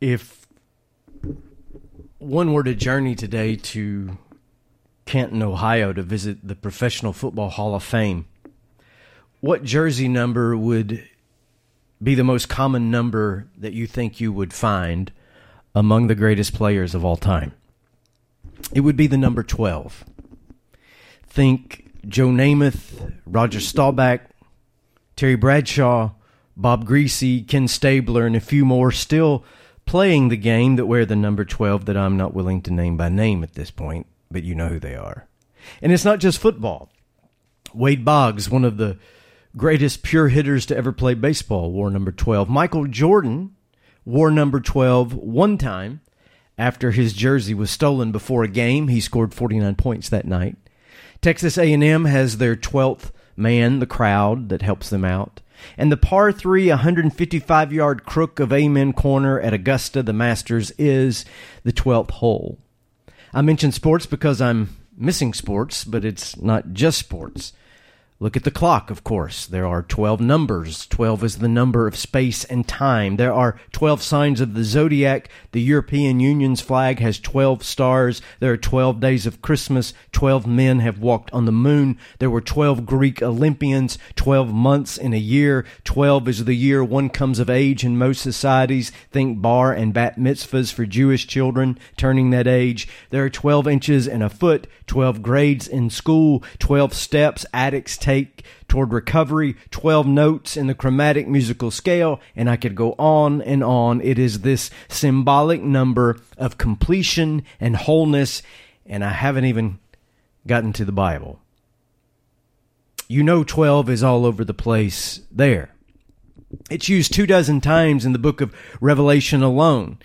If one were to journey today to Canton, Ohio to visit the Professional Football Hall of Fame, what jersey number would be the most common number that you think you would find among the greatest players of all time? It would be the number 12. Think Joe Namath, Roger Staubach, Terry Bradshaw, Bob Griese, Ken Stabler, and a few more still playing the game that wear the number 12 that I'm not willing to name by name at this point, but you know who they are. And it's not just football. Wade Boggs, one of the greatest pure hitters to ever play baseball, wore number 12. Michael Jordan wore number 12 one time after his jersey was stolen before a game. He scored 49 points that night. Texas A&M has their 12th man, the crowd that helps them out. And the par 3 155 yard crook of Amen Corner at Augusta, the Masters, is the 12th hole. I mention sports because I'm missing sports, but it's not just sports. Look at the clock, of course. There are 12 numbers. 12 is the number of space and time. There are 12 signs of the zodiac. The European Union's flag has 12 stars. There are 12 days of Christmas. 12 men have walked on the moon. There were 12 Greek Olympians. 12 months in a year. 12 is the year one comes of age in most societies. Think bar and bat mitzvahs for Jewish children turning that age. There are 12 inches in a foot. 12 grades in school. 12 steps addicts take toward recovery, 12 notes in the chromatic musical scale, and I could go on and on. It is this symbolic number of completion and wholeness, and I haven't even gotten to the Bible. You know, 12 is all over the place there. It's used two dozen times in the book of Revelation alone.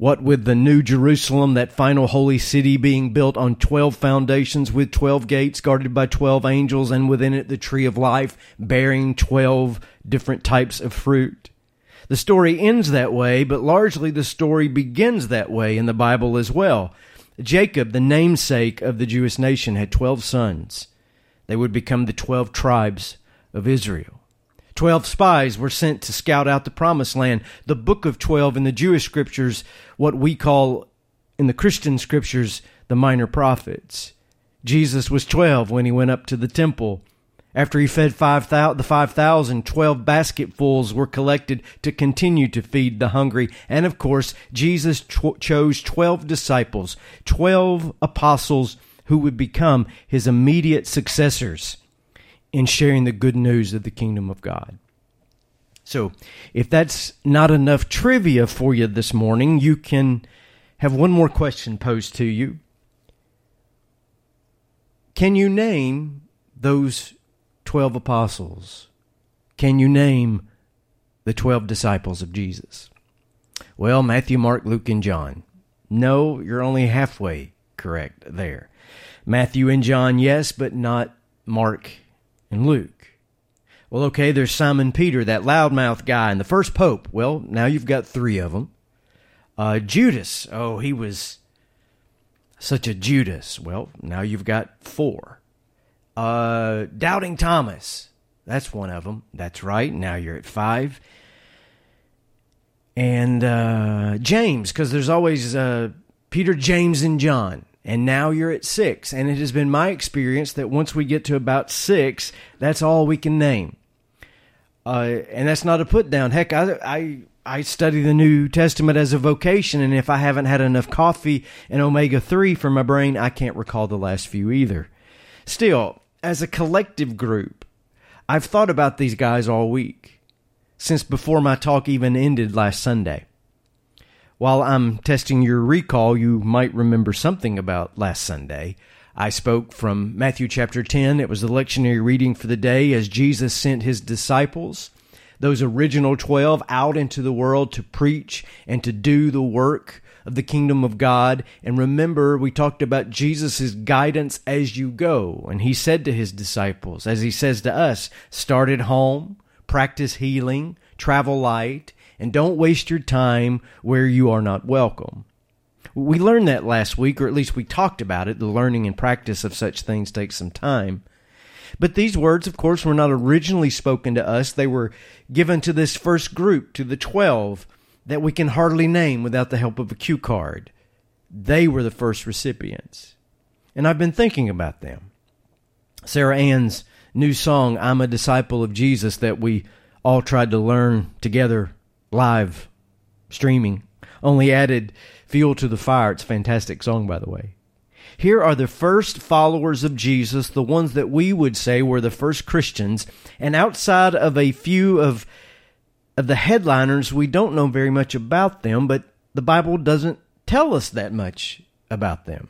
What with the New Jerusalem, that final holy city being built on 12 foundations with 12 gates guarded by 12 angels, and within it the tree of life bearing 12 different types of fruit. The story ends that way, but largely the story begins that way in the Bible as well. Jacob, the namesake of the Jewish nation, had 12 sons. They would become the 12 tribes of Israel. Twelve spies were sent to scout out the promised land. The book of 12 in the Jewish scriptures, what we call in the Christian scriptures, the minor prophets. Jesus was 12 when he went up to the temple. After he fed 5, 000, the 5,000, 12 basketfuls were collected to continue to feed the hungry. And of course, Jesus cho- chose 12 disciples, 12 apostles who would become his immediate successors in sharing the good news of the kingdom of God. So, if that's not enough trivia for you this morning, you can have one more question posed to you. Can you name those 12 apostles? Can you name the 12 disciples of Jesus? Well, Matthew, Mark, Luke, and John. No, you're only halfway correct there. Matthew and John, yes, but not Mark and Luke. Well, okay, there's Simon Peter, that loudmouth guy, and the first pope. Well, now you've got three of them. Uh, Judas, oh, he was such a Judas. Well, now you've got four. Uh, Doubting Thomas, that's one of them. That's right. Now you're at five. And uh, James, because there's always uh, Peter, James, and John and now you're at six. And it has been my experience that once we get to about six, that's all we can name. Uh, and that's not a put down. Heck, I, I I study the New Testament as a vocation, and if I haven't had enough coffee and omega three for my brain, I can't recall the last few either. Still, as a collective group, I've thought about these guys all week since before my talk even ended last Sunday. While I'm testing your recall, you might remember something about last Sunday. I spoke from Matthew chapter 10. It was the lectionary reading for the day as Jesus sent his disciples, those original 12, out into the world to preach and to do the work of the kingdom of God. And remember, we talked about Jesus' guidance as you go. And he said to his disciples, as he says to us, start at home, practice healing, travel light, and don't waste your time where you are not welcome. We learned that last week, or at least we talked about it. The learning and practice of such things takes some time. But these words, of course, were not originally spoken to us. They were given to this first group, to the twelve, that we can hardly name without the help of a cue card. They were the first recipients. And I've been thinking about them. Sarah Ann's new song, I'm a Disciple of Jesus, that we all tried to learn together live streaming, only added fuel to the fire. It's a fantastic song, by the way. Here are the first followers of Jesus, the ones that we would say were the first Christians, and outside of a few of of the headliners, we don't know very much about them, but the Bible doesn't tell us that much about them.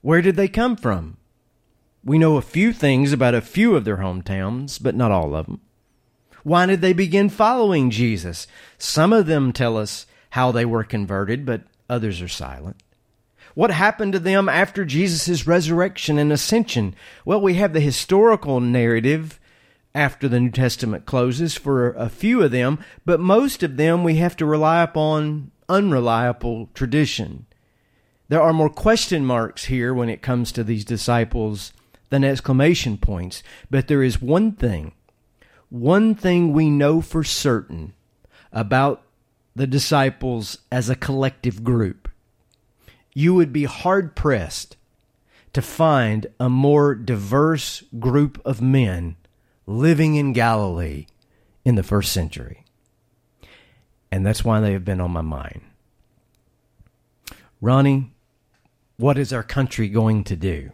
Where did they come from? We know a few things about a few of their hometowns, but not all of them. Why did they begin following Jesus? Some of them tell us how they were converted, but others are silent. What happened to them after Jesus' resurrection and ascension? Well, we have the historical narrative after the New Testament closes for a few of them, but most of them we have to rely upon unreliable tradition. There are more question marks here when it comes to these disciples than exclamation points, but there is one thing, one thing we know for certain about the disciples as a collective group. You would be hard pressed to find a more diverse group of men living in Galilee in the first century. And that's why they have been on my mind. Ronnie, what is our country going to do?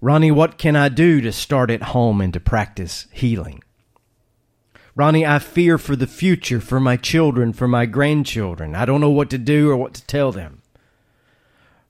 Ronnie, what can I do to start at home and to practice healing? Ronnie, I fear for the future, for my children, for my grandchildren. I don't know what to do or what to tell them.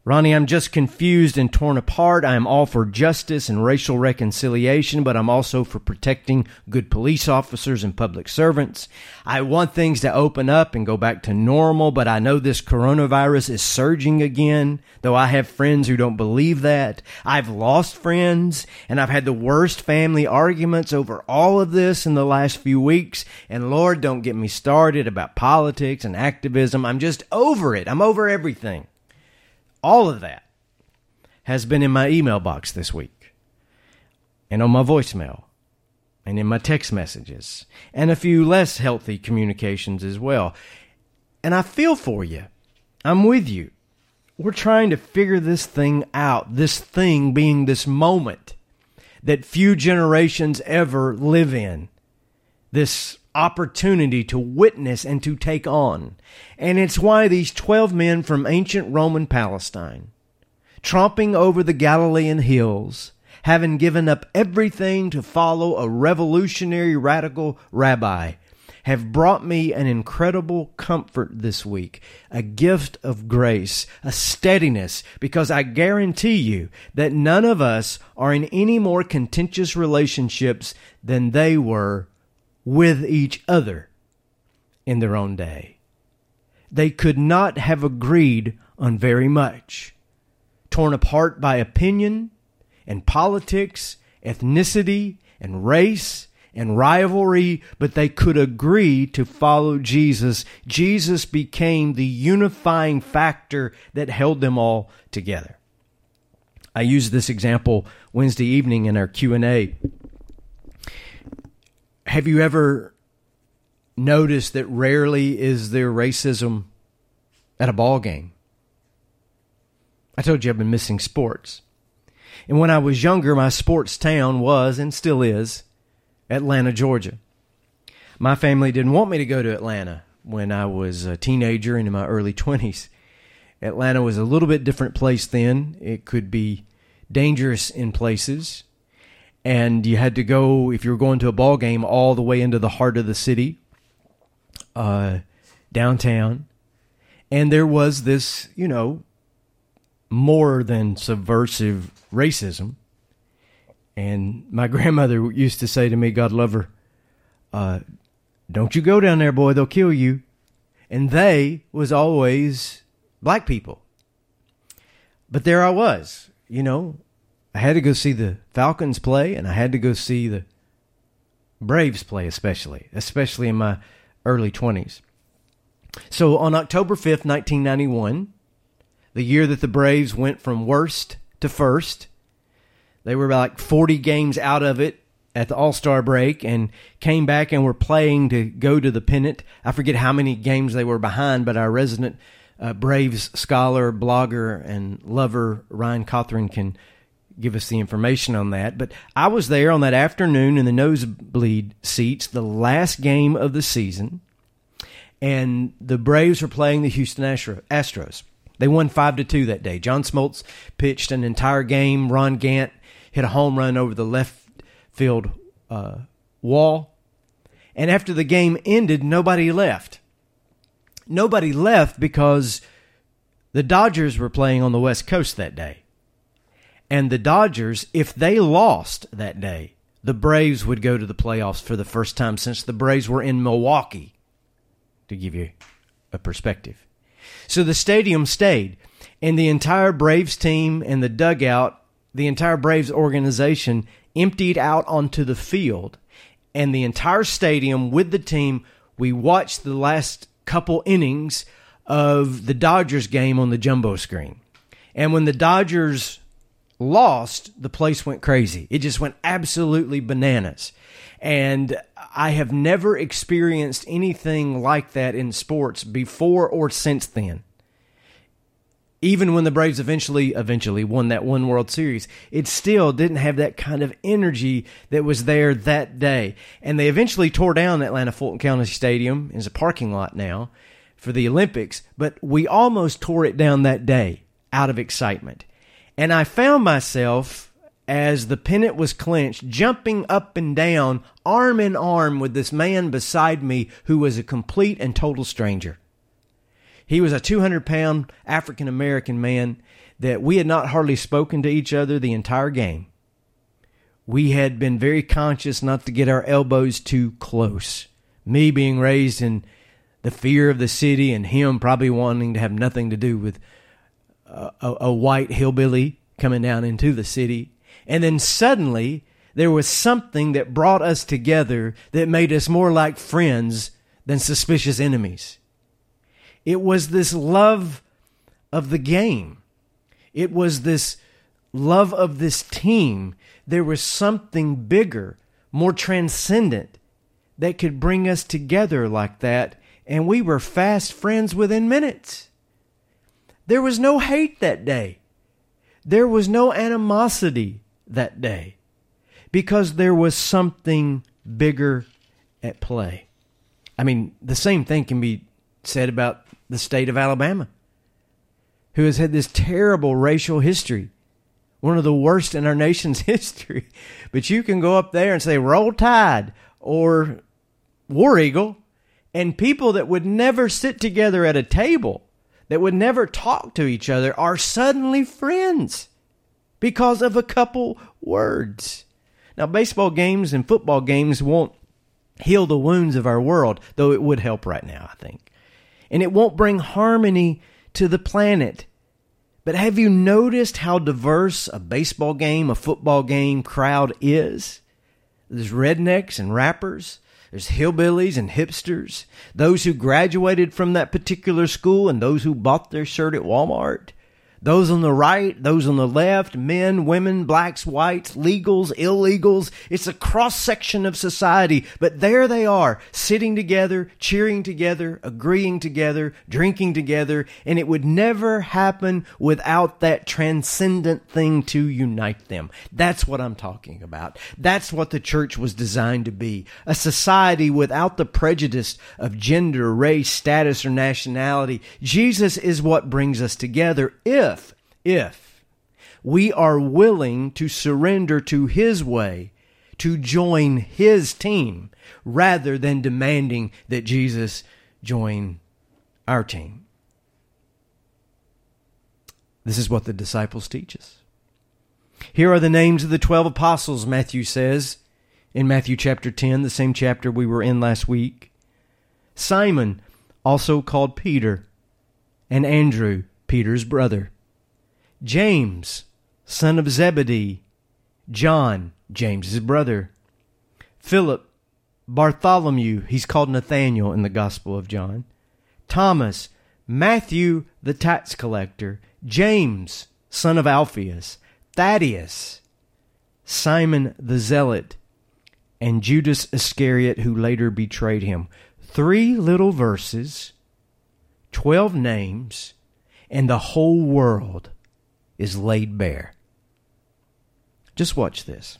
Ronnie, I'm just confused and torn apart. I am all for justice and racial reconciliation, but I'm also for protecting good police officers and public servants. I want things to open up and go back to normal, but I know this coronavirus is surging again, though I have friends who don't believe that. I've lost friends, and I've had the worst family arguments over all of this in the last few weeks. And Lord, don't get me started about politics and activism. I'm just over it. I'm over everything. All of that has been in my email box this week and on my voicemail and in my text messages and a few less healthy communications as well. And I feel for you. I'm with you. We're trying to figure this thing out, this thing being this moment that few generations ever live in. This opportunity to witness and to take on. And it's why these 12 men from ancient Roman Palestine, tromping over the Galilean hills, having given up everything to follow a revolutionary radical rabbi, have brought me an incredible comfort this week, a gift of grace, a steadiness, because I guarantee you that none of us are in any more contentious relationships than they were with each other in their own day. They could not have agreed on very much. Torn apart by opinion and politics, ethnicity and race and rivalry, but they could agree to follow Jesus. Jesus became the unifying factor that held them all together. I used this example Wednesday evening in our Q&A have you ever noticed that rarely is there racism at a ball game? I told you I've been missing sports. And when I was younger, my sports town was and still is Atlanta, Georgia. My family didn't want me to go to Atlanta when I was a teenager and in my early 20s. Atlanta was a little bit different place then. It could be dangerous in places and you had to go if you were going to a ball game all the way into the heart of the city, uh, downtown, and there was this, you know, more than subversive racism. And my grandmother used to say to me, God love her, uh, don't you go down there, boy, they'll kill you. And they was always black people. But there I was, you know, I had to go see the Falcons play, and I had to go see the Braves play, especially, especially in my early 20s. So on October 5th, 1991, the year that the Braves went from worst to first, they were like 40 games out of it at the All Star break and came back and were playing to go to the pennant. I forget how many games they were behind, but our resident uh, Braves scholar, blogger, and lover Ryan Cawthron can give us the information on that. But I was there on that afternoon in the nosebleed seats, the last game of the season, and the Braves were playing the Houston Astros. They won five to two that day. John Smoltz pitched an entire game. Ron Gant hit a home run over the left field uh, wall. And after the game ended, nobody left. Nobody left because the Dodgers were playing on the West Coast that day. And the Dodgers, if they lost that day, the Braves would go to the playoffs for the first time since the Braves were in Milwaukee, to give you a perspective. So the stadium stayed, and the entire Braves team and the dugout, the entire Braves organization emptied out onto the field, and the entire stadium with the team, we watched the last couple innings of the Dodgers game on the jumbo screen. And when the Dodgers lost, the place went crazy. It just went absolutely bananas. And I have never experienced anything like that in sports before or since then even when the Braves eventually eventually won that one World Series, it still didn't have that kind of energy that was there that day. And they eventually tore down Atlanta Fulton County Stadium as a parking lot now for the Olympics, but we almost tore it down that day out of excitement. And I found myself as the pennant was clinched, jumping up and down, arm in arm with this man beside me who was a complete and total stranger. He was a 200 pound African American man that we had not hardly spoken to each other the entire game. We had been very conscious not to get our elbows too close. Me being raised in the fear of the city, and him probably wanting to have nothing to do with a, a, white hillbilly coming down into the city. And then suddenly, there was something that brought us together that made us more like friends than suspicious enemies. It was this love of the game. It was this love of this team. There was something bigger, more transcendent that could bring us together like that, and we were fast friends within minutes. There was no hate that day. There was no animosity that day because there was something bigger at play. I mean, the same thing can be said about the state of Alabama, who has had this terrible racial history, one of the worst in our nation's history. But you can go up there and say, Roll Tide or War Eagle, and people that would never sit together at a table, that would never talk to each other, are suddenly friends because of a couple words. Now, baseball games and football games won't heal the wounds of our world, though it would help right now, I think and it won't bring harmony to the planet. But have you noticed how diverse a baseball game, a football game crowd is? There's rednecks and rappers. There's hillbillies and hipsters. Those who graduated from that particular school and those who bought their shirt at Walmart. Those on the right, those on the left, men, women, blacks, whites, legals, illegals. It's a cross section of society, but there they are, sitting together, cheering together, agreeing together, drinking together, and it would never happen without that transcendent thing to unite them. That's what I'm talking about. That's what the church was designed to be. A society without the prejudice of gender, race, status, or nationality. Jesus is what brings us together if if, we are willing to surrender to His way, to join His team, rather than demanding that Jesus join our team. This is what the disciples teach us. Here are the names of the 12 apostles, Matthew says in Matthew chapter 10, the same chapter we were in last week. Simon, also called Peter, and Andrew, Peter's brother. James, son of Zebedee. John, James's brother. Philip, Bartholomew, he's called Nathaniel in the Gospel of John. Thomas, Matthew, the tax collector. James, son of Alphaeus. Thaddeus, Simon the Zealot. and Judas Iscariot, who later betrayed him. Three little verses, 12 names, and the whole world is laid bare. Just watch this.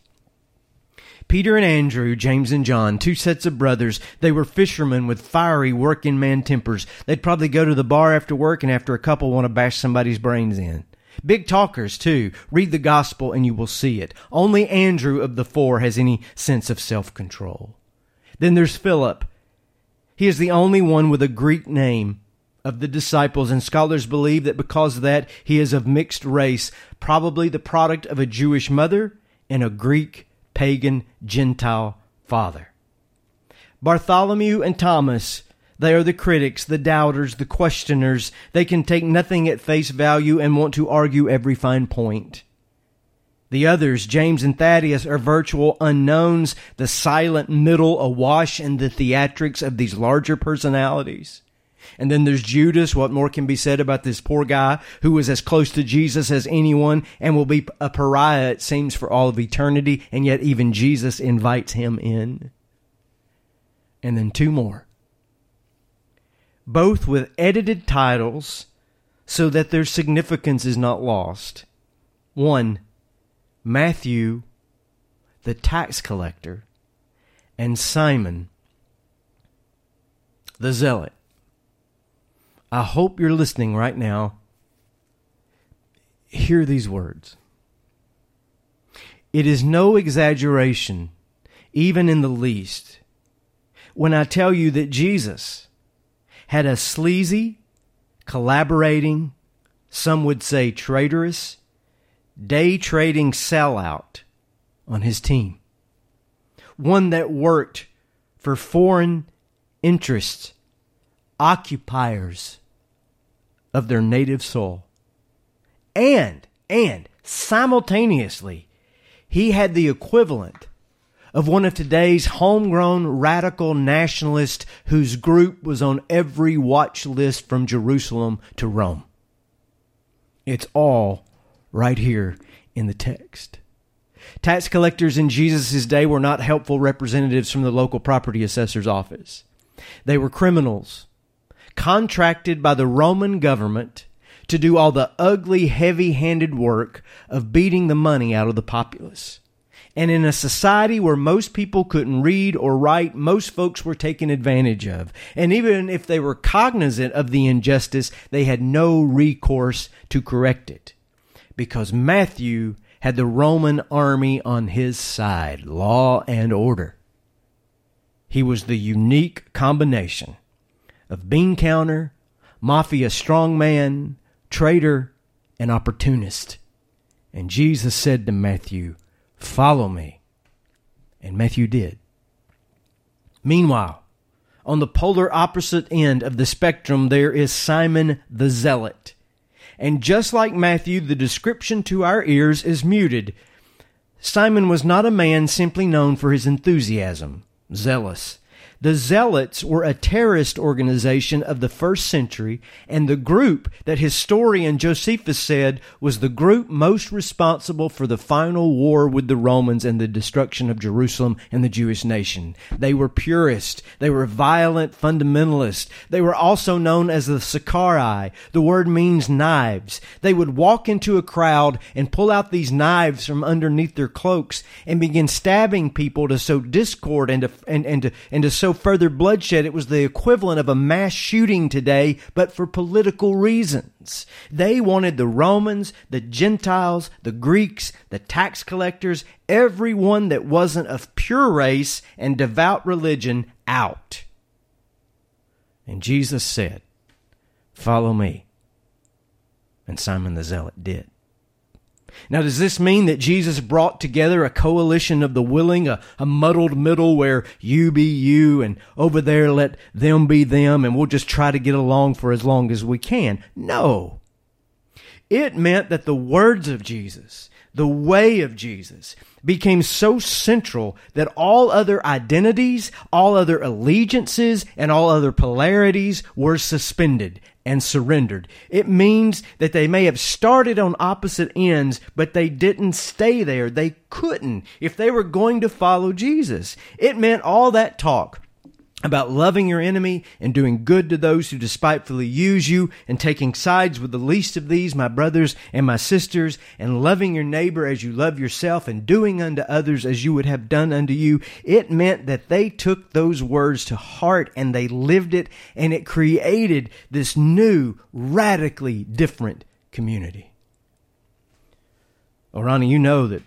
Peter and Andrew, James and John, two sets of brothers, they were fishermen with fiery working man tempers. They'd probably go to the bar after work and after a couple want to bash somebody's brains in. Big talkers, too. Read the gospel and you will see it. Only Andrew of the four has any sense of self control. Then there's Philip. He is the only one with a Greek name of the disciples, and scholars believe that because of that, he is of mixed race, probably the product of a Jewish mother and a Greek pagan Gentile father. Bartholomew and Thomas they are the critics, the doubters, the questioners. They can take nothing at face value and want to argue every fine point. The others, James and Thaddeus, are virtual unknowns, the silent middle awash in the theatrics of these larger personalities. And then there's Judas. What more can be said about this poor guy who was as close to Jesus as anyone and will be a pariah, it seems, for all of eternity, and yet even Jesus invites him in. And then two more both with edited titles so that their significance is not lost. One, Matthew, the tax collector, and Simon, the zealot. I hope you're listening right now. Hear these words. It is no exaggeration, even in the least, when I tell you that Jesus, had a sleazy, collaborating, some would say traitorous, day trading sellout on his team. One that worked for foreign interests, occupiers of their native soil. And, and simultaneously, he had the equivalent of one of today's homegrown radical nationalists whose group was on every watch list from Jerusalem to Rome. It's all right here in the text. Tax collectors in Jesus' day were not helpful representatives from the local property assessor's office. They were criminals, contracted by the Roman government to do all the ugly, heavy handed work of beating the money out of the populace. And in a society where most people couldn't read or write, most folks were taken advantage of. And even if they were cognizant of the injustice, they had no recourse to correct it. Because Matthew had the Roman army on his side, law and order. He was the unique combination of bean counter, mafia strongman, traitor, and opportunist. And Jesus said to Matthew, Follow me. And Matthew did. Meanwhile, on the polar opposite end of the spectrum, there is Simon the Zealot. And just like Matthew, the description to our ears is muted. Simon was not a man simply known for his enthusiasm, zealous. The Zealots were a terrorist organization of the first century, and the group that historian Josephus said was the group most responsible for the final war with the Romans and the destruction of Jerusalem and the Jewish nation. They were purists. They were violent fundamentalists. They were also known as the Sicarii. The word means knives. They would walk into a crowd and pull out these knives from underneath their cloaks and begin stabbing people to sow discord and to, and, and to, and to sow further bloodshed. It was the equivalent of a mass shooting today, but for political reasons. They wanted the Romans, the Gentiles, the Greeks, the tax collectors, everyone that wasn't of pure race and devout religion out. And Jesus said, Follow me. And Simon the Zealot did. Now, does this mean that Jesus brought together a coalition of the willing, a, a, muddled middle where you be you and over there let them be them and we'll just try to get along for as long as we can? No. It meant that the words of Jesus, the way of Jesus, became so central that all other identities, all other allegiances, and all other polarities were suspended and surrendered. It means that they may have started on opposite ends, but they didn't stay there. They couldn't if they were going to follow Jesus. It meant all that talk about loving your enemy and doing good to those who despitefully use you and taking sides with the least of these, my brothers and my sisters, and loving your neighbor as you love yourself and doing unto others as you would have done unto you. It meant that they took those words to heart and they lived it and it created this new, radically different community. Ronnie, you know that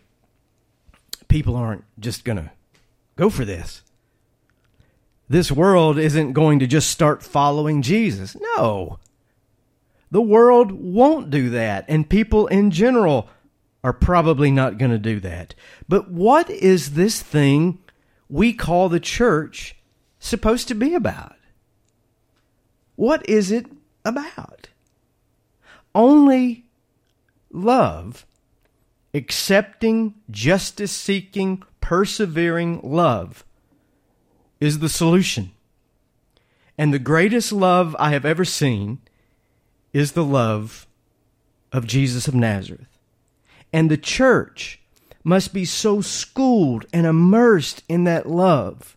people aren't just going to go for this this world isn't going to just start following Jesus. No. The world won't do that, and people in general are probably not going to do that. But what is this thing we call the church supposed to be about? What is it about? Only love, accepting, justice seeking, persevering love is the solution. And the greatest love I have ever seen is the love of Jesus of Nazareth. And the church must be so schooled and immersed in that love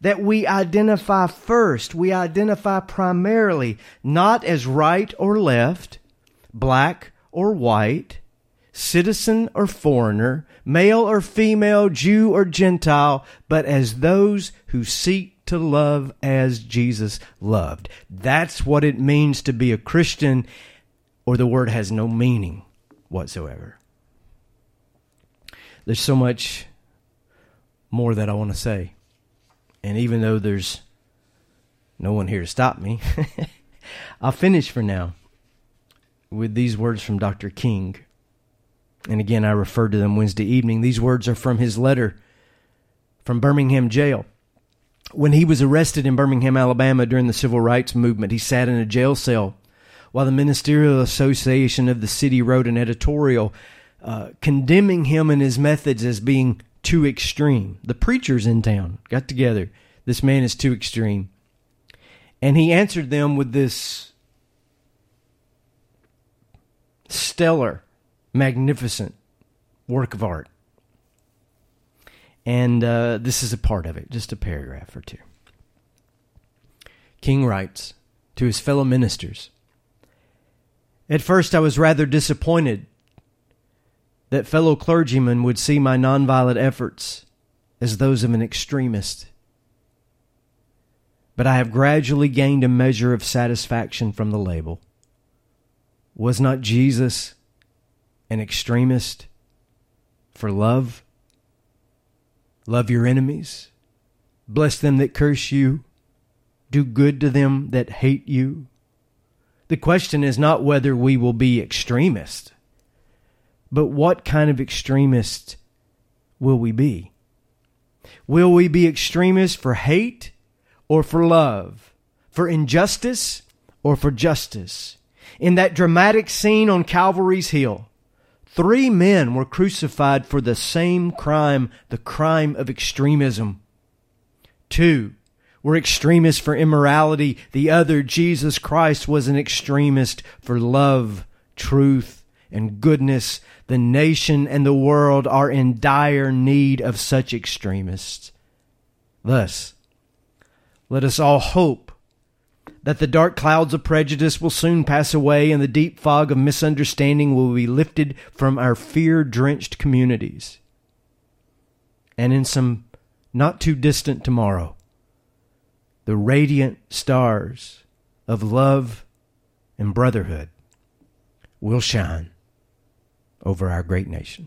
that we identify first, we identify primarily not as right or left, black or white, citizen or foreigner, male or female, Jew or Gentile, but as those who seek to love as Jesus loved. That's what it means to be a Christian, or the word has no meaning whatsoever. There's so much more that I want to say. And even though there's no one here to stop me, I'll finish for now with these words from Dr. King and again, I referred to them Wednesday evening. These words are from his letter from Birmingham jail. When he was arrested in Birmingham, Alabama during the civil rights movement, he sat in a jail cell while the Ministerial Association of the city wrote an editorial uh, condemning him and his methods as being too extreme. The preachers in town got together. This man is too extreme. And he answered them with this stellar magnificent work of art. And uh, this is a part of it, just a paragraph or two. King writes to his fellow ministers At first, I was rather disappointed that fellow clergymen would see my nonviolent efforts as those of an extremist. But I have gradually gained a measure of satisfaction from the label. Was not Jesus an extremist for love. Love your enemies. Bless them that curse you. Do good to them that hate you. The question is not whether we will be extremists, but what kind of extremists will we be? Will we be extremists for hate or for love? For injustice or for justice? In that dramatic scene on Calvary's Hill, Three men were crucified for the same crime, the crime of extremism. Two were extremists for immorality. The other, Jesus Christ, was an extremist for love, truth, and goodness. The nation and the world are in dire need of such extremists. Thus, let us all hope that the dark clouds of prejudice will soon pass away and the deep fog of misunderstanding will be lifted from our fear drenched communities. And in some not too distant tomorrow, the radiant stars of love and brotherhood will shine over our great nation.